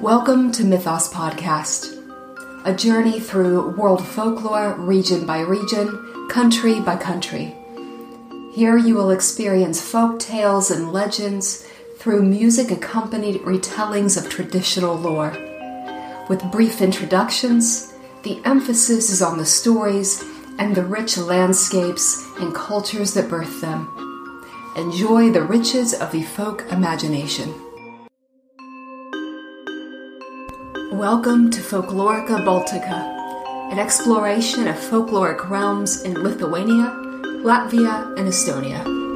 Welcome to Mythos Podcast, a journey through world folklore, region by region, country by country. Here you will experience folk tales and legends through music accompanied retellings of traditional lore. With brief introductions, the emphasis is on the stories and the rich landscapes and cultures that birth them. Enjoy the riches of the folk imagination. Welcome to Folklorica Baltica, an exploration of folkloric realms in Lithuania, Latvia, and Estonia.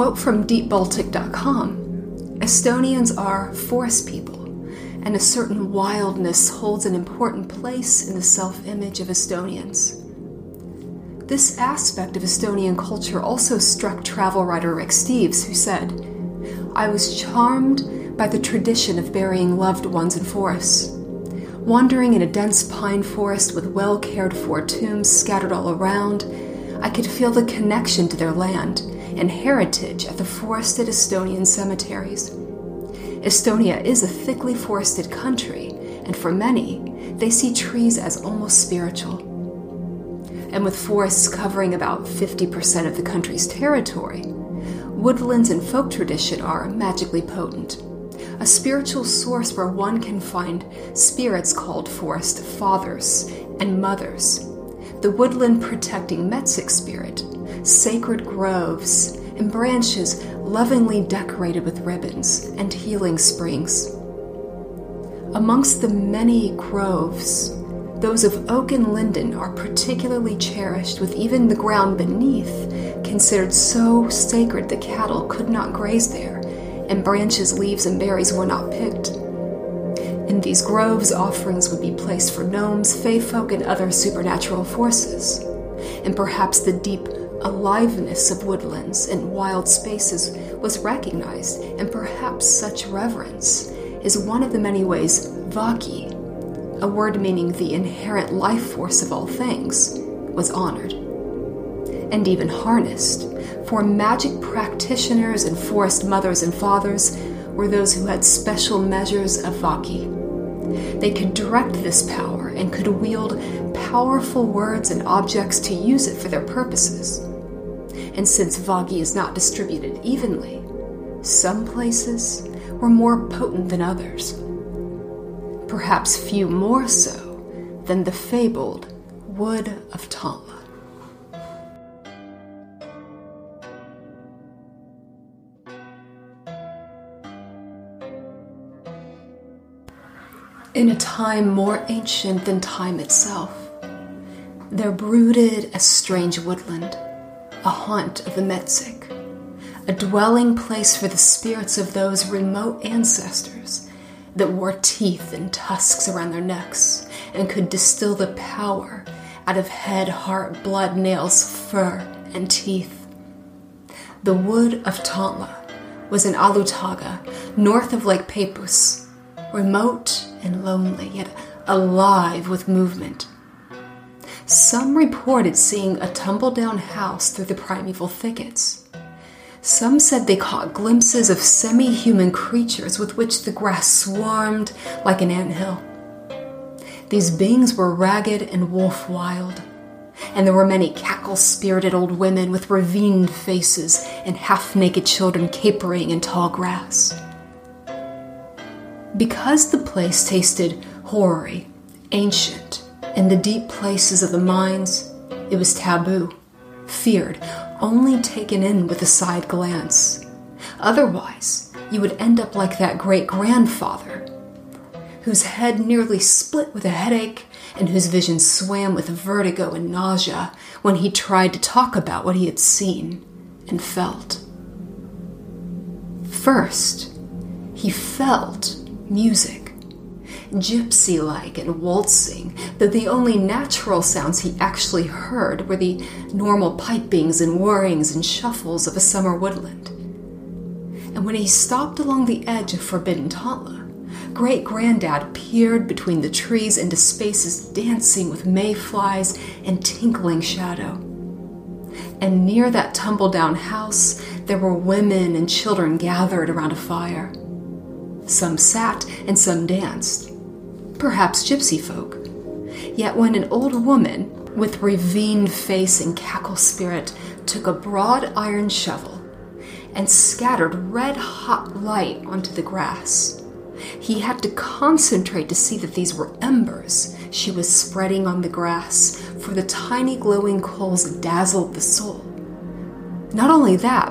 Quote from deepbaltic.com, Estonians are forest people, and a certain wildness holds an important place in the self image of Estonians. This aspect of Estonian culture also struck travel writer Rick Steves, who said, I was charmed by the tradition of burying loved ones in forests. Wandering in a dense pine forest with well cared for tombs scattered all around, I could feel the connection to their land and heritage at the forested Estonian cemeteries. Estonia is a thickly forested country, and for many, they see trees as almost spiritual. And with forests covering about 50% of the country's territory, woodlands and folk tradition are magically potent. A spiritual source where one can find spirits called forest fathers and mothers, the woodland protecting Metsik spirit, sacred groves, and branches lovingly decorated with ribbons and healing springs. Amongst the many groves, those of oak and linden are particularly cherished, with even the ground beneath considered so sacred the cattle could not graze there, and branches, leaves, and berries were not picked. In these groves, offerings would be placed for gnomes, fae folk, and other supernatural forces. And perhaps the deep aliveness of woodlands and wild spaces was recognized, and perhaps such reverence is one of the many ways Vaki, a word meaning the inherent life force of all things, was honored. And even harnessed, for magic practitioners and forest mothers and fathers were those who had special measures of Vaki. They could direct this power and could wield powerful words and objects to use it for their purposes. And since Vagi is not distributed evenly, some places were more potent than others. Perhaps few more so than the fabled Wood of Tontla. In a time more ancient than time itself, there brooded a strange woodland a haunt of the Metsik, a dwelling place for the spirits of those remote ancestors that wore teeth and tusks around their necks and could distill the power out of head, heart, blood, nails, fur, and teeth. The wood of Tontla was in Alutaga, north of Lake Peipus, remote and lonely, yet alive with movement. Some reported seeing a tumble down house through the primeval thickets. Some said they caught glimpses of semi human creatures with which the grass swarmed like an ant hill. These beings were ragged and wolf wild, and there were many cackle spirited old women with ravined faces and half naked children capering in tall grass. Because the place tasted hoary, ancient, in the deep places of the minds, it was taboo, feared, only taken in with a side glance. Otherwise, you would end up like that great grandfather, whose head nearly split with a headache and whose vision swam with vertigo and nausea when he tried to talk about what he had seen and felt. First, he felt music gypsy like and waltzing, that the only natural sounds he actually heard were the normal pipings and whirrings and shuffles of a summer woodland. And when he stopped along the edge of Forbidden Tontla, Great Granddad peered between the trees into spaces dancing with mayflies and tinkling shadow. And near that tumble down house, there were women and children gathered around a fire. Some sat and some danced, perhaps gypsy folk. Yet when an old woman with ravined face and cackle spirit took a broad iron shovel and scattered red hot light onto the grass, he had to concentrate to see that these were embers she was spreading on the grass, for the tiny glowing coals dazzled the soul. Not only that,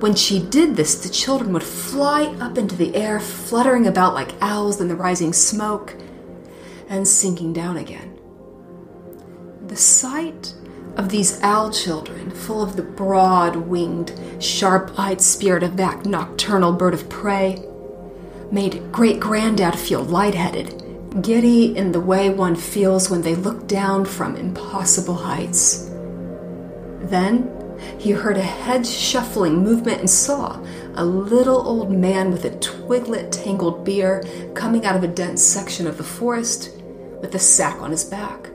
when she did this, the children would fly up into the air, fluttering about like owls in the rising smoke, and sinking down again. The sight of these owl children, full of the broad winged, sharp eyed spirit of that nocturnal bird of prey, made great granddad feel lightheaded, giddy in the way one feels when they look down from impossible heights. Then he heard a head shuffling movement and saw a little old man with a twiglet tangled beard coming out of a dense section of the forest with a sack on his back.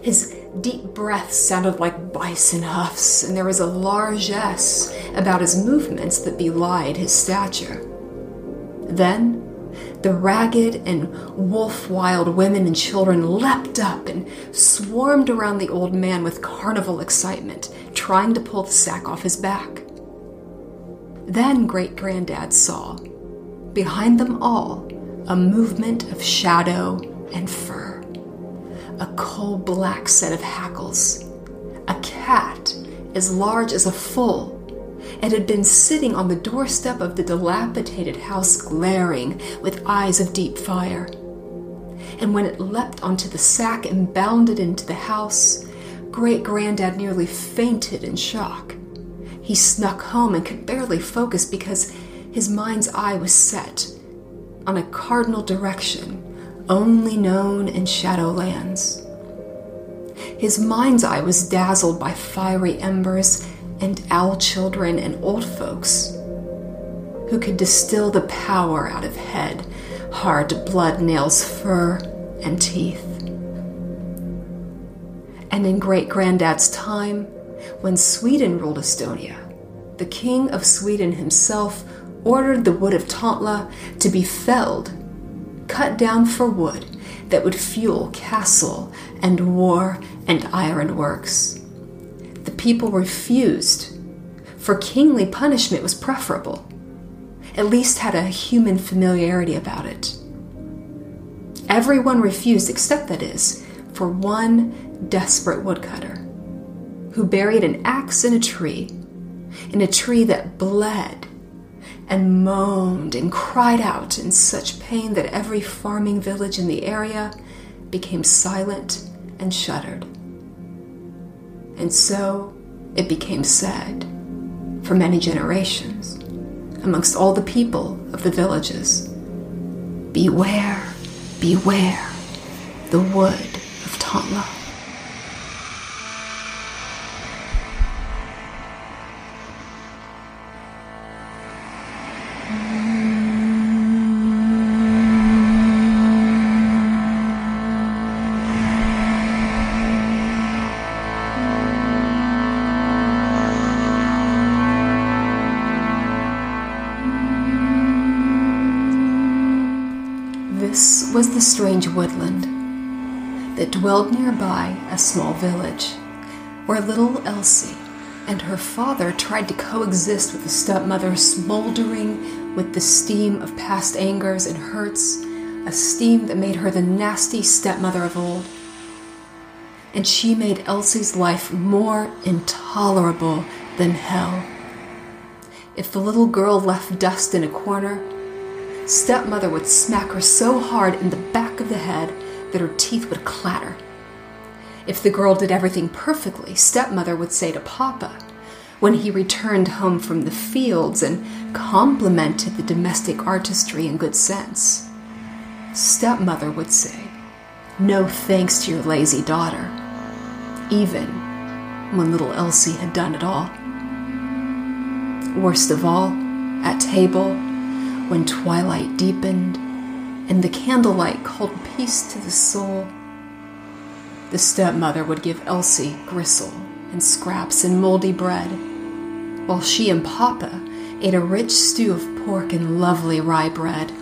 His deep breath sounded like bison huffs, and there was a largesse about his movements that belied his stature. Then the ragged and wolf wild women and children leapt up and swarmed around the old man with carnival excitement, trying to pull the sack off his back. Then great granddad saw, behind them all, a movement of shadow and fur, a coal black set of hackles, a cat as large as a foal and had been sitting on the doorstep of the dilapidated house, glaring with eyes of deep fire. And when it leapt onto the sack and bounded into the house, great granddad nearly fainted in shock. He snuck home and could barely focus because his mind's eye was set on a cardinal direction only known in Shadowlands. His mind's eye was dazzled by fiery embers and owl children and old folks who could distill the power out of head, hard blood, nails, fur, and teeth. And in great granddad's time, when Sweden ruled Estonia, the king of Sweden himself ordered the wood of Tontla to be felled, cut down for wood that would fuel castle and war and ironworks. the people refused, for kingly punishment was preferable, at least had a human familiarity about it. Everyone refused, except that is, for one desperate woodcutter who buried an axe in a tree, in a tree that bled and moaned and cried out in such pain that every farming village in the area became silent and shuddered. And so it became said for many generations amongst all the people of the villages Beware, beware the wood of Tontla. Strange woodland that dwelled nearby a small village where little Elsie and her father tried to coexist with the stepmother, smoldering with the steam of past angers and hurts, a steam that made her the nasty stepmother of old. And she made Elsie's life more intolerable than hell. If the little girl left dust in a corner, Stepmother would smack her so hard in the back of the head that her teeth would clatter. If the girl did everything perfectly, stepmother would say to Papa, when he returned home from the fields and complimented the domestic artistry and good sense, stepmother would say, No thanks to your lazy daughter, even when little Elsie had done it all. Worst of all, at table, when twilight deepened and the candlelight called peace to the soul, the stepmother would give Elsie gristle and scraps and moldy bread, while she and Papa ate a rich stew of pork and lovely rye bread.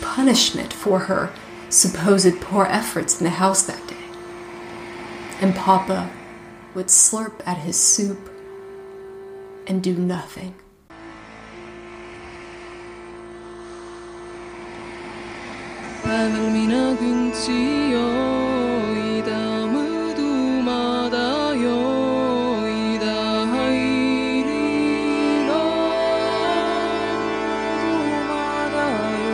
Punishment for her supposed poor efforts in the house that day. And Papa would slurp at his soup and do nothing. 바람이나 근치여이다 무두마다여이다 하이리라 무두마다여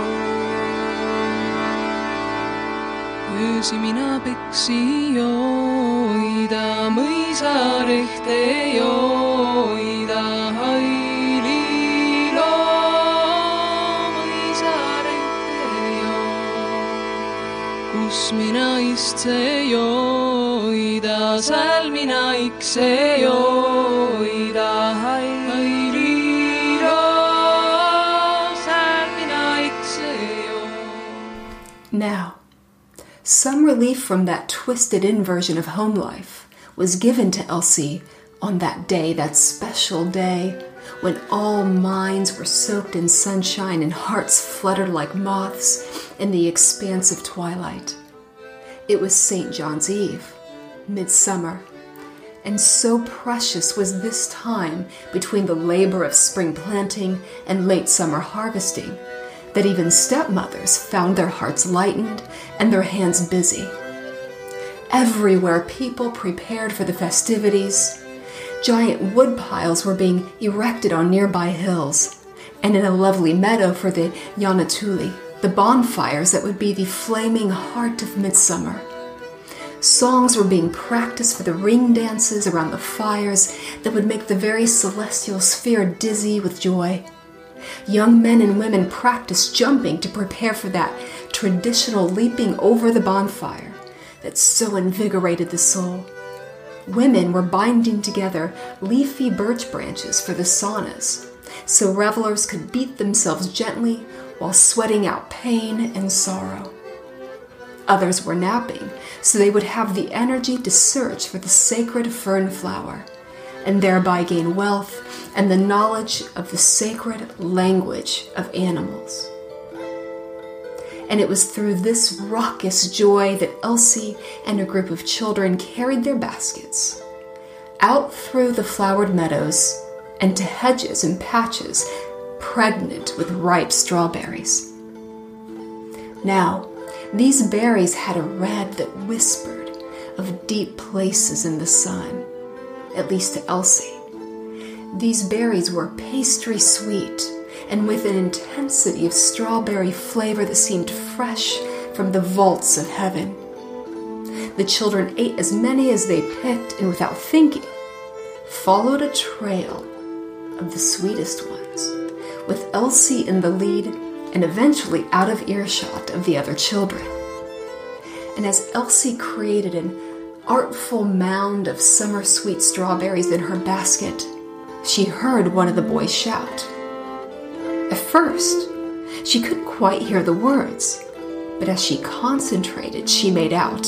의심이나 백시여이다 의사를 때여이다 하이리라 Now, some relief from that twisted inversion of home life was given to Elsie on that day, that special day, when all minds were soaked in sunshine and hearts fluttered like moths in the expanse of twilight. It was St. John's Eve, midsummer, and so precious was this time between the labor of spring planting and late summer harvesting that even stepmothers found their hearts lightened and their hands busy. Everywhere people prepared for the festivities, giant wood piles were being erected on nearby hills, and in a lovely meadow for the Janatuli, the bonfires that would be the flaming heart of midsummer. Songs were being practiced for the ring dances around the fires that would make the very celestial sphere dizzy with joy. Young men and women practiced jumping to prepare for that traditional leaping over the bonfire that so invigorated the soul. Women were binding together leafy birch branches for the saunas, so revelers could beat themselves gently while sweating out pain and sorrow. Others were napping, so they would have the energy to search for the sacred fern flower and thereby gain wealth and the knowledge of the sacred language of animals. And it was through this raucous joy that Elsie and a group of children carried their baskets out through the flowered meadows and to hedges and patches pregnant with ripe strawberries. Now, these berries had a red that whispered of deep places in the sun at least to Elsie. These berries were pastry sweet and with an intensity of strawberry flavor that seemed fresh from the vaults of heaven. The children ate as many as they picked and without thinking followed a trail of the sweetest ones, with Elsie in the lead and eventually out of earshot of the other children. And as Elsie created an artful mound of summer sweet strawberries in her basket, she heard one of the boys shout. At first, she couldn't quite hear the words, but as she concentrated, she made out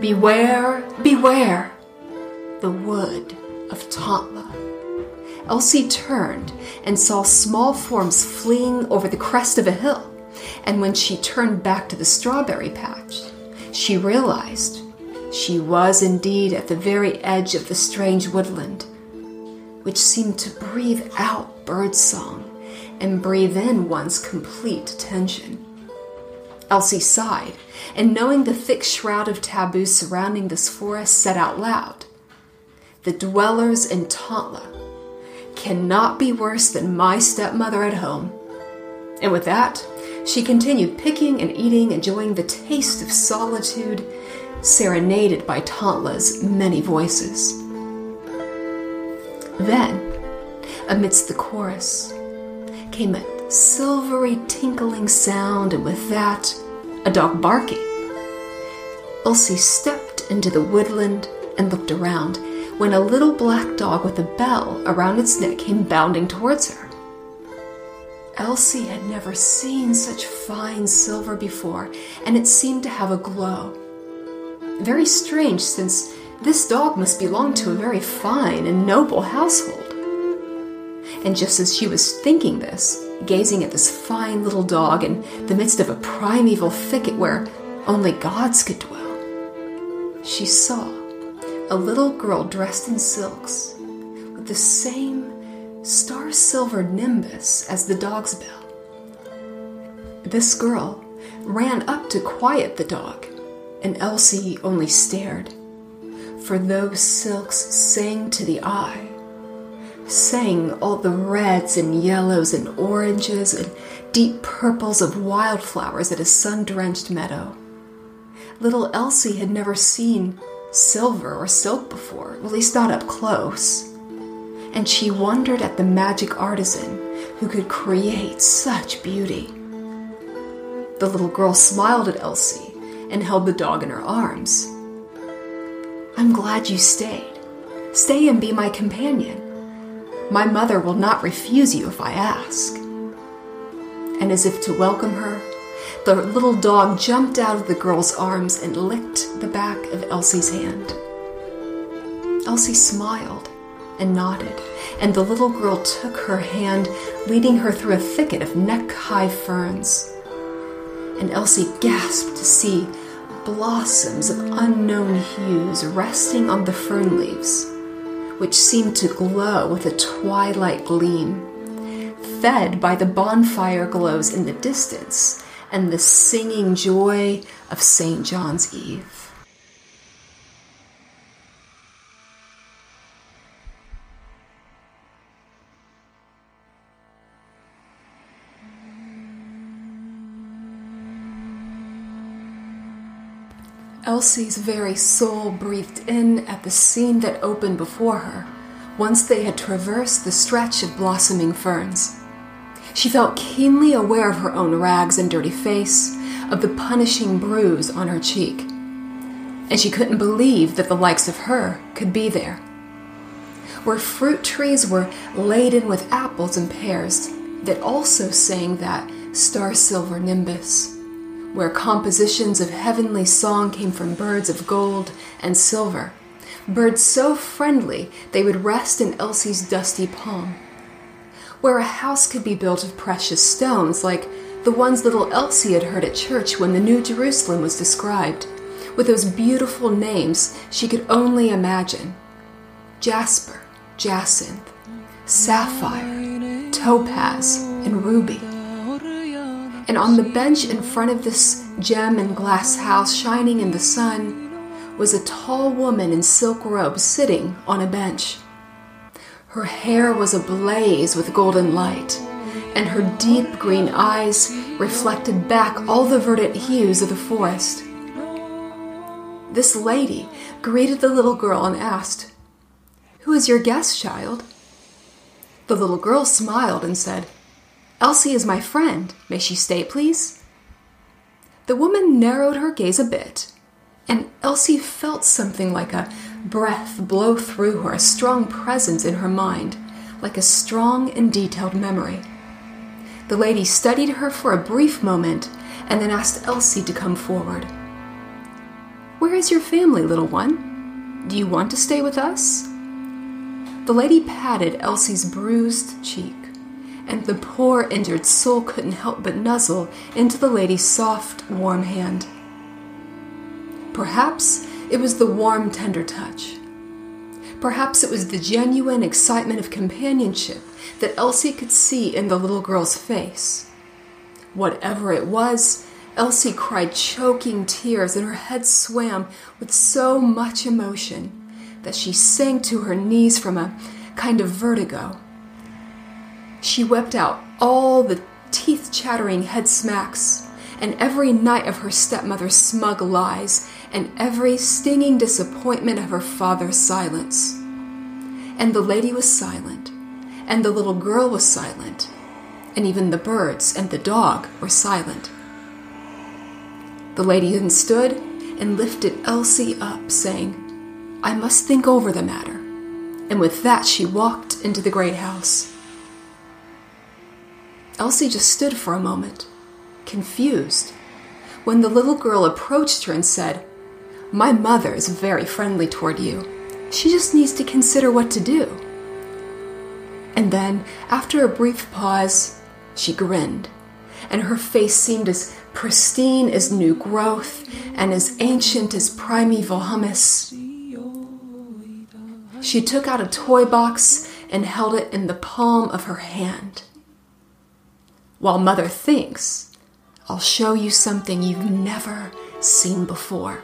Beware, beware, the wood of Tontla. Elsie turned and saw small forms fleeing over the crest of a hill, and when she turned back to the strawberry patch, she realized she was indeed at the very edge of the strange woodland, which seemed to breathe out birdsong and breathe in one's complete attention. Elsie sighed, and knowing the thick shroud of taboo surrounding this forest, said out loud, The dwellers in Tontla cannot be worse than my stepmother at home. And with that, she continued picking and eating, enjoying the taste of solitude serenaded by Tontla's many voices. Then, amidst the chorus, came a silvery tinkling sound, and with that, a dog barking. Elsie stepped into the woodland and looked around when a little black dog with a bell around its neck came bounding towards her. Elsie had never seen such fine silver before, and it seemed to have a glow. Very strange, since this dog must belong to a very fine and noble household. And just as she was thinking this, gazing at this fine little dog in the midst of a primeval thicket where only gods could dwell, she saw a little girl dressed in silks with the same star silver nimbus as the dog's bell. This girl ran up to quiet the dog, and Elsie only stared, for those silks sang to the eye, sang all the reds and yellows and oranges and deep purples of wildflowers at a sun drenched meadow. Little Elsie had never seen silver or silk before, at least not up close and she wondered at the magic artisan who could create such beauty. The little girl smiled at Elsie and held the dog in her arms. I'm glad you stayed. Stay and be my companion. My mother will not refuse you if I ask. And as if to welcome her, the little dog jumped out of the girl's arms and licked the back of Elsie's hand. Elsie smiled and nodded, and the little girl took her hand, leading her through a thicket of neck high ferns. And Elsie gasped to see blossoms of unknown hues resting on the fern leaves, which seemed to glow with a twilight gleam, fed by the bonfire glows in the distance and the singing joy of St. John's Eve. Elsie's very soul breathed in at the scene that opened before her once they had traversed the stretch of blossoming ferns. She felt keenly aware of her own rags and dirty face, of the punishing bruise on her cheek. And she couldn't believe that the likes of her could be there. Where fruit trees were laden with apples and pears that also sang that star silver nimbus where compositions of heavenly song came from birds of gold and silver, birds so friendly they would rest in Elsie's dusty palm, where a house could be built of precious stones like the ones little Elsie had heard at church when the New Jerusalem was described, with those beautiful names she could only imagine. Jasper, jacinth, sapphire, topaz, and ruby. And on the bench in front of this gem and glass house shining in the sun was a tall woman in silk robes sitting on a bench. Her hair was ablaze with golden light, and her deep green eyes reflected back all the verdant hues of the forest. This lady greeted the little girl and asked, Who is your guest, child? The little girl smiled and said, Elsie is my friend. May she stay, please? The woman narrowed her gaze a bit, and Elsie felt something like a breath blow through her, a strong presence in her mind, like a strong and detailed memory. The lady studied her for a brief moment and then asked Elsie to come forward. Where is your family, little one? Do you want to stay with us? The lady patted Elsie's bruised cheek and the poor injured soul couldn't help but nuzzle into the lady's soft, warm hand. Perhaps it was the warm, tender touch. Perhaps it was the genuine excitement of companionship that Elsie could see in the little girl's face. Whatever it was, Elsie cried choking tears and her head swam with so much emotion that she sank to her knees from a kind of vertigo. She wept out all the teeth chattering head smacks, and every night of her stepmother's smug lies, and every stinging disappointment of her father's silence. And the lady was silent, and the little girl was silent, and even the birds and the dog were silent. The lady then stood and lifted Elsie up, saying, I must think over the matter. And with that, she walked into the great house. Elsie just stood for a moment, confused, when the little girl approached her and said, My mother is very friendly toward you. She just needs to consider what to do. And then, after a brief pause, she grinned, and her face seemed as pristine as new growth and as ancient as primeval humus. She took out a toy box and held it in the palm of her hand. While Mother thinks, I'll show you something you've never seen before.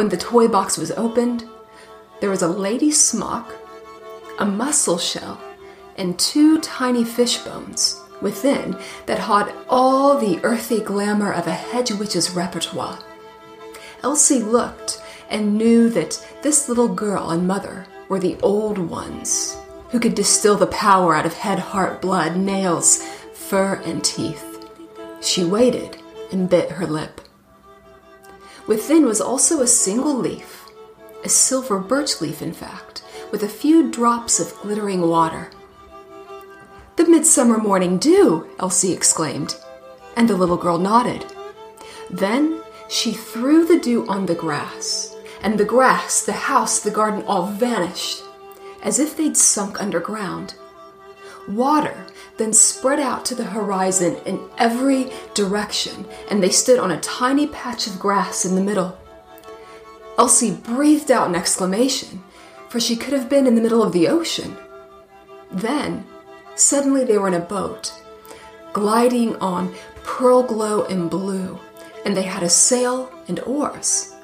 When the toy box was opened, there was a lady's smock, a mussel shell, and two tiny fish bones within that had all the earthy glamour of a hedge witch's repertoire. Elsie looked and knew that this little girl and mother were the old ones who could distill the power out of head, heart, blood, nails, fur, and teeth. She waited and bit her lip. Within was also a single leaf, a silver birch leaf, in fact, with a few drops of glittering water. The midsummer morning dew, Elsie exclaimed, and the little girl nodded. Then she threw the dew on the grass, and the grass, the house, the garden all vanished, as if they'd sunk underground. Water then spread out to the horizon in every direction, and they stood on a tiny patch of grass in the middle. Elsie breathed out an exclamation, for she could have been in the middle of the ocean. Then, suddenly, they were in a boat, gliding on pearl glow and blue, and they had a sail and oars.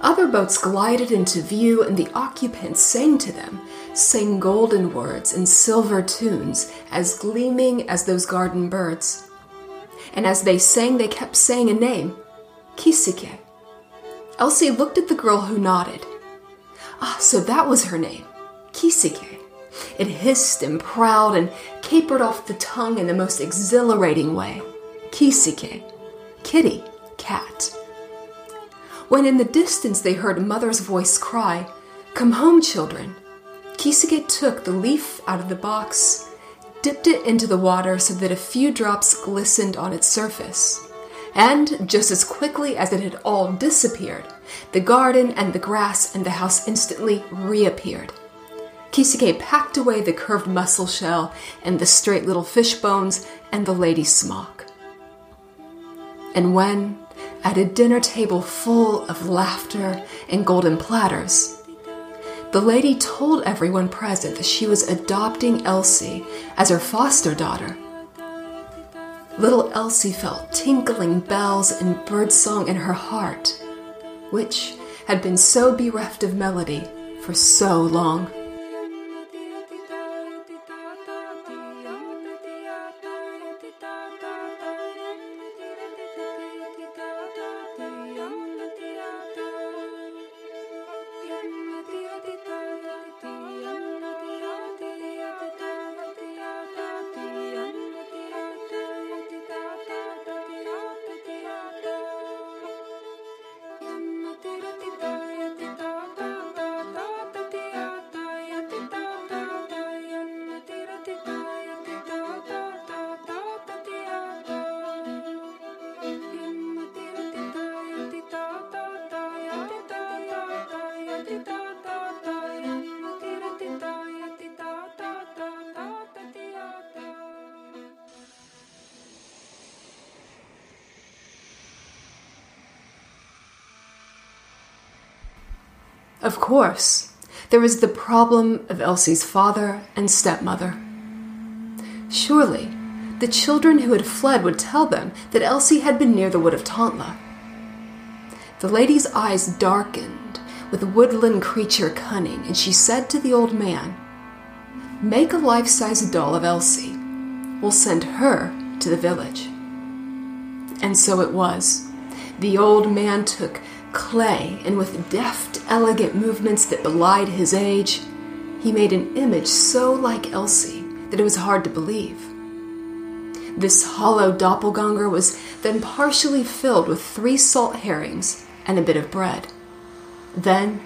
Other boats glided into view, and the occupants sang to them, sang golden words and silver tunes, as gleaming as those garden birds. And as they sang, they kept saying a name Kisike. Elsie looked at the girl who nodded. Ah, so that was her name, Kisike. It hissed and prowled and capered off the tongue in the most exhilarating way. Kisike, kitty, cat when in the distance they heard mother's voice cry, Come home, children. Kisike took the leaf out of the box, dipped it into the water so that a few drops glistened on its surface. And just as quickly as it had all disappeared, the garden and the grass and the house instantly reappeared. Kisike packed away the curved mussel shell and the straight little fish bones and the lady's smock. And when, at a dinner table full of laughter and golden platters. The lady told everyone present that she was adopting Elsie as her foster daughter. Little Elsie felt tinkling bells and birdsong in her heart, which had been so bereft of melody for so long. Of course, there was the problem of Elsie's father and stepmother. Surely, the children who had fled would tell them that Elsie had been near the wood of Tontla. The lady's eyes darkened with woodland creature cunning, and she said to the old man, Make a life size doll of Elsie. We'll send her to the village. And so it was. The old man took clay, and with deft, elegant movements that belied his age, he made an image so like Elsie that it was hard to believe. This hollow doppelganger was then partially filled with three salt herrings and a bit of bread. Then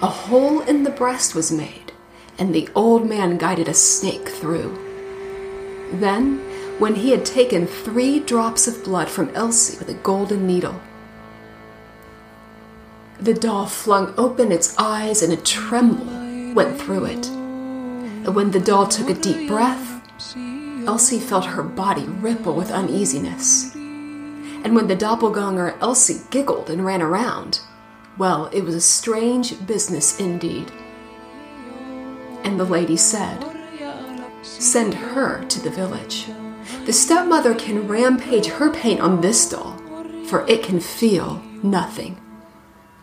a hole in the breast was made, and the old man guided a snake through. Then, when he had taken three drops of blood from Elsie with a golden needle, the doll flung open its eyes and a tremble went through it. And when the doll took a deep breath, Elsie felt her body ripple with uneasiness. And when the doppelganger Elsie giggled and ran around, well, it was a strange business indeed. And the lady said, Send her to the village. The stepmother can rampage her paint on this doll, for it can feel nothing.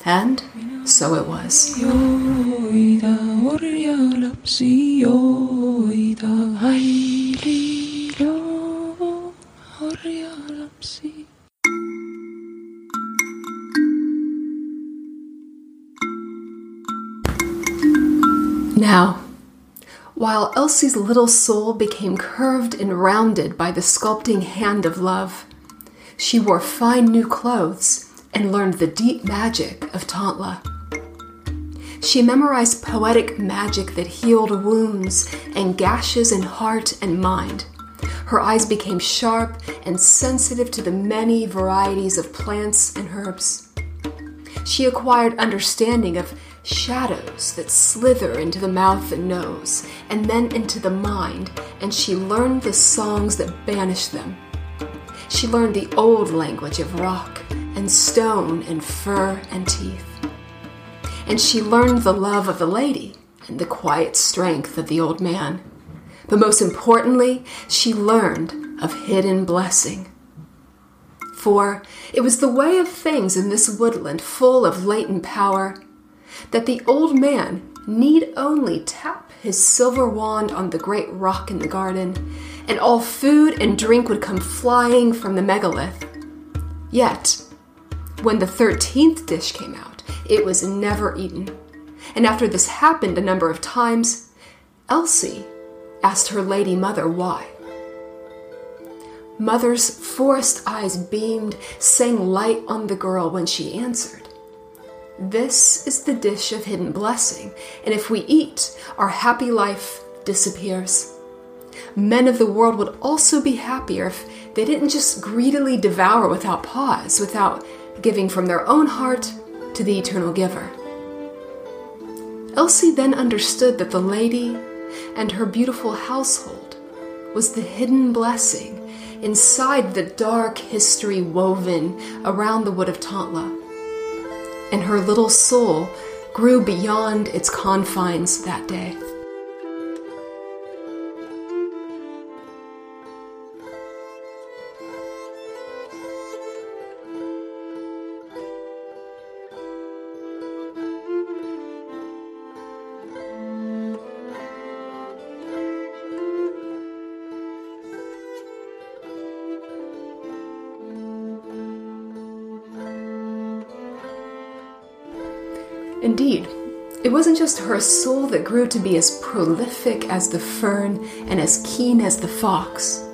And so it was. Now, while Elsie's little soul became curved and rounded by the sculpting hand of love, she wore fine new clothes and learned the deep magic of Tontla. She memorized poetic magic that healed wounds and gashes in heart and mind. Her eyes became sharp and sensitive to the many varieties of plants and herbs. She acquired understanding of shadows that slither into the mouth and nose, and then into the mind, and she learned the songs that banish them. She learned the old language of rock and stone and fur and teeth. And she learned the love of the lady and the quiet strength of the old man. But most importantly, she learned of hidden blessing. For it was the way of things in this woodland full of latent power that the old man need only tap his silver wand on the great rock in the garden, and all food and drink would come flying from the megalith. Yet, when the thirteenth dish came out, it was never eaten. And after this happened a number of times, Elsie asked her lady mother why. Mother's forest eyes beamed, sang light on the girl when she answered. This is the dish of hidden blessing, and if we eat, our happy life disappears. Men of the world would also be happier if they didn't just greedily devour without pause, without giving from their own heart to the eternal giver. Elsie then understood that the lady and her beautiful household was the hidden blessing inside the dark history woven around the wood of Tontla and her little soul grew beyond its confines that day. It wasn't just her soul that grew to be as prolific as the fern and as keen as the fox.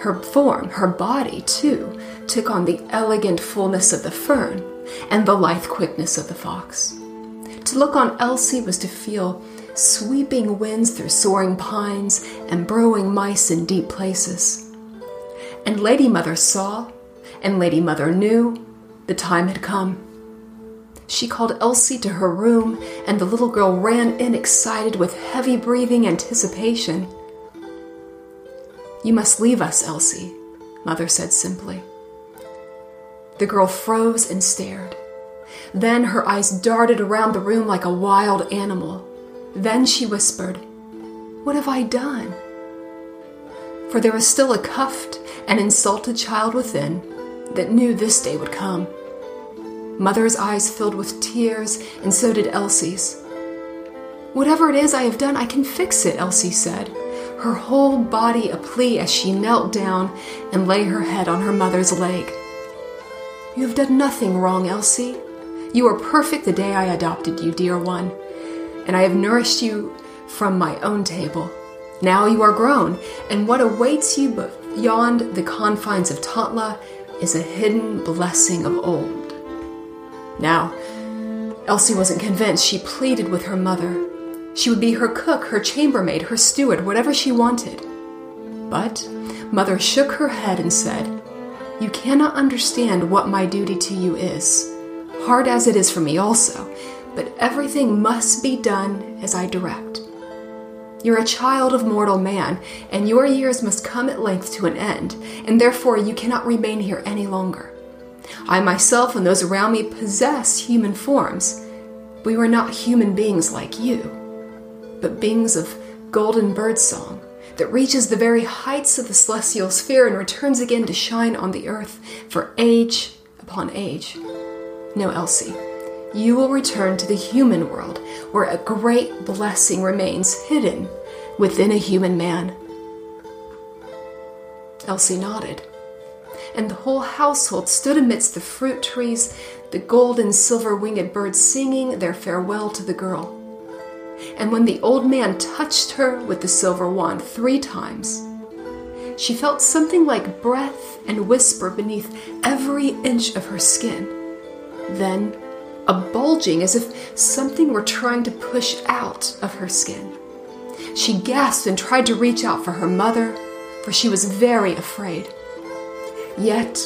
Her form, her body, too, took on the elegant fullness of the fern and the lithe quickness of the fox. To look on Elsie was to feel sweeping winds through soaring pines and burrowing mice in deep places. And Lady Mother saw, and Lady Mother knew, the time had come. She called Elsie to her room, and the little girl ran in excited with heavy breathing anticipation. You must leave us, Elsie, Mother said simply. The girl froze and stared. Then her eyes darted around the room like a wild animal. Then she whispered, What have I done? For there was still a cuffed and insulted child within that knew this day would come. Mother's eyes filled with tears, and so did Elsie's. Whatever it is I have done, I can fix it, Elsie said, her whole body a plea as she knelt down and lay her head on her mother's leg. You have done nothing wrong, Elsie. You were perfect the day I adopted you, dear one, and I have nourished you from my own table. Now you are grown, and what awaits you beyond the confines of Tontla is a hidden blessing of old. Now, Elsie wasn't convinced. She pleaded with her mother. She would be her cook, her chambermaid, her steward, whatever she wanted. But Mother shook her head and said, You cannot understand what my duty to you is, hard as it is for me also, but everything must be done as I direct. You're a child of mortal man, and your years must come at length to an end, and therefore you cannot remain here any longer. I myself and those around me possess human forms. We were not human beings like you, but beings of golden bird song that reaches the very heights of the celestial sphere and returns again to shine on the earth for age upon age. No, Elsie. You will return to the human world where a great blessing remains hidden within a human man. Elsie nodded, and the whole household stood amidst the fruit trees, the gold and silver winged birds singing their farewell to the girl. And when the old man touched her with the silver wand three times, she felt something like breath and whisper beneath every inch of her skin. Then a bulging as if something were trying to push out of her skin. She gasped and tried to reach out for her mother, for she was very afraid. Yet,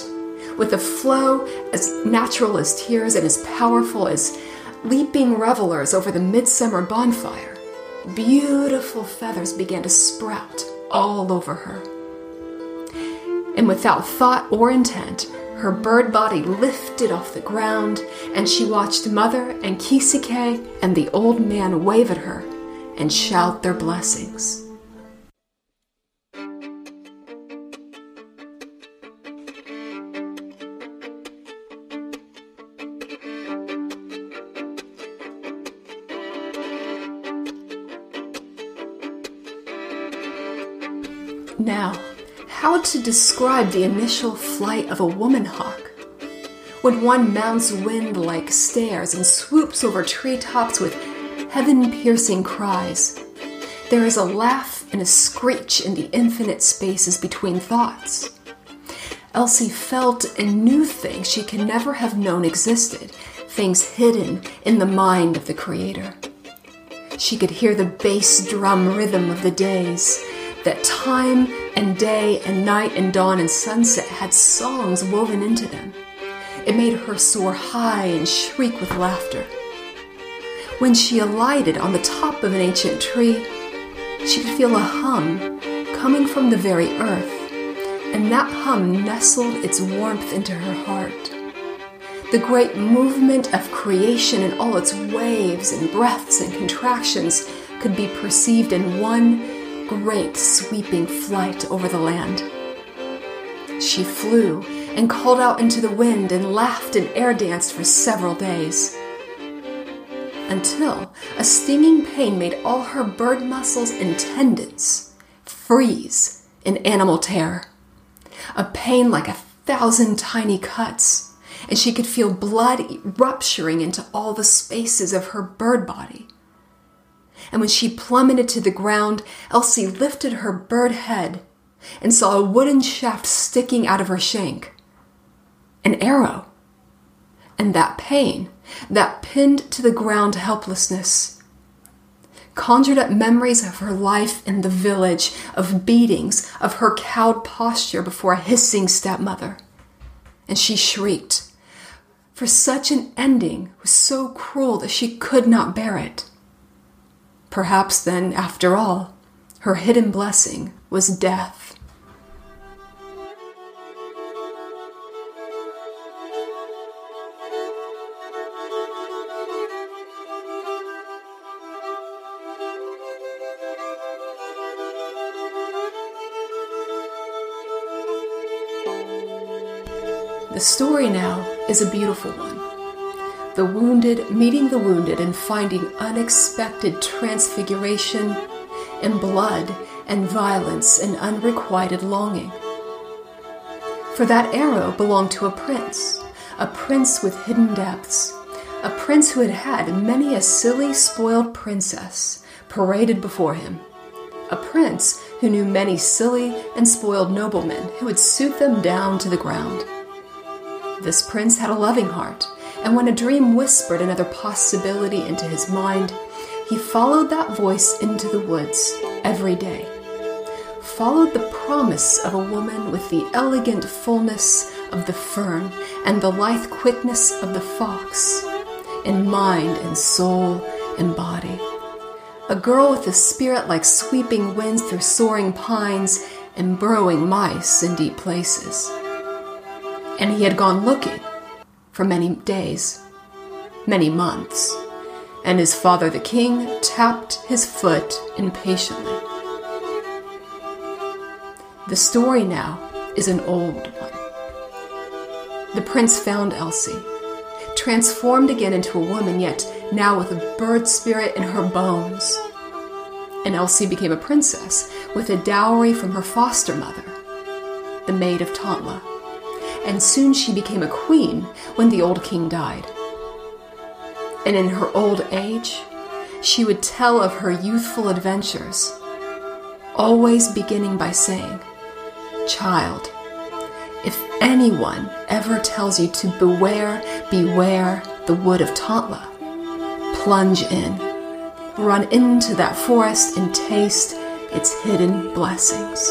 with a flow as natural as tears and as powerful as leaping revelers over the midsummer bonfire, beautiful feathers began to sprout all over her. And without thought or intent, her bird body lifted off the ground, and she watched Mother and Kisike and the old man wave at her and shout their blessings. To describe the initial flight of a woman hawk. When one mounts wind like stairs and swoops over treetops with heaven piercing cries, there is a laugh and a screech in the infinite spaces between thoughts. Elsie felt and knew things she could never have known existed, things hidden in the mind of the Creator. She could hear the bass drum rhythm of the days, that time and day and night and dawn and sunset had songs woven into them. It made her soar high and shriek with laughter. When she alighted on the top of an ancient tree, she could feel a hum coming from the very earth, and that hum nestled its warmth into her heart. The great movement of creation in all its waves and breaths and contractions could be perceived in one great sweeping flight over the land. She flew and called out into the wind and laughed and air danced for several days. Until a stinging pain made all her bird muscles and tendons freeze in animal terror. A pain like a thousand tiny cuts, and she could feel blood rupturing into all the spaces of her bird body and when she plummeted to the ground, Elsie lifted her bird head and saw a wooden shaft sticking out of her shank. An arrow. And that pain, that pinned to the ground helplessness, conjured up memories of her life in the village, of beatings, of her cowed posture before a hissing stepmother. And she shrieked, for such an ending was so cruel that she could not bear it. Perhaps then, after all, her hidden blessing was death. The story now is a beautiful one. The wounded meeting the wounded and finding unexpected transfiguration in blood and violence and unrequited longing. For that arrow belonged to a prince, a prince with hidden depths, a prince who had had many a silly, spoiled princess paraded before him, a prince who knew many silly and spoiled noblemen who would suit them down to the ground. This prince had a loving heart, and when a dream whispered another possibility into his mind, he followed that voice into the woods every day. Followed the promise of a woman with the elegant fullness of the fern and the lithe quickness of the fox, in mind and soul and body. A girl with a spirit like sweeping winds through soaring pines and burrowing mice in deep places. And he had gone looking for many days, many months, and his father the king tapped his foot impatiently. The story now is an old one. The prince found Elsie, transformed again into a woman, yet now with a bird spirit in her bones. And Elsie became a princess with a dowry from her foster mother, the Maid of Tontla and soon she became a queen when the old king died. And in her old age, she would tell of her youthful adventures, always beginning by saying, Child, if anyone ever tells you to beware, beware the wood of Tontla, plunge in, run into that forest and taste its hidden blessings.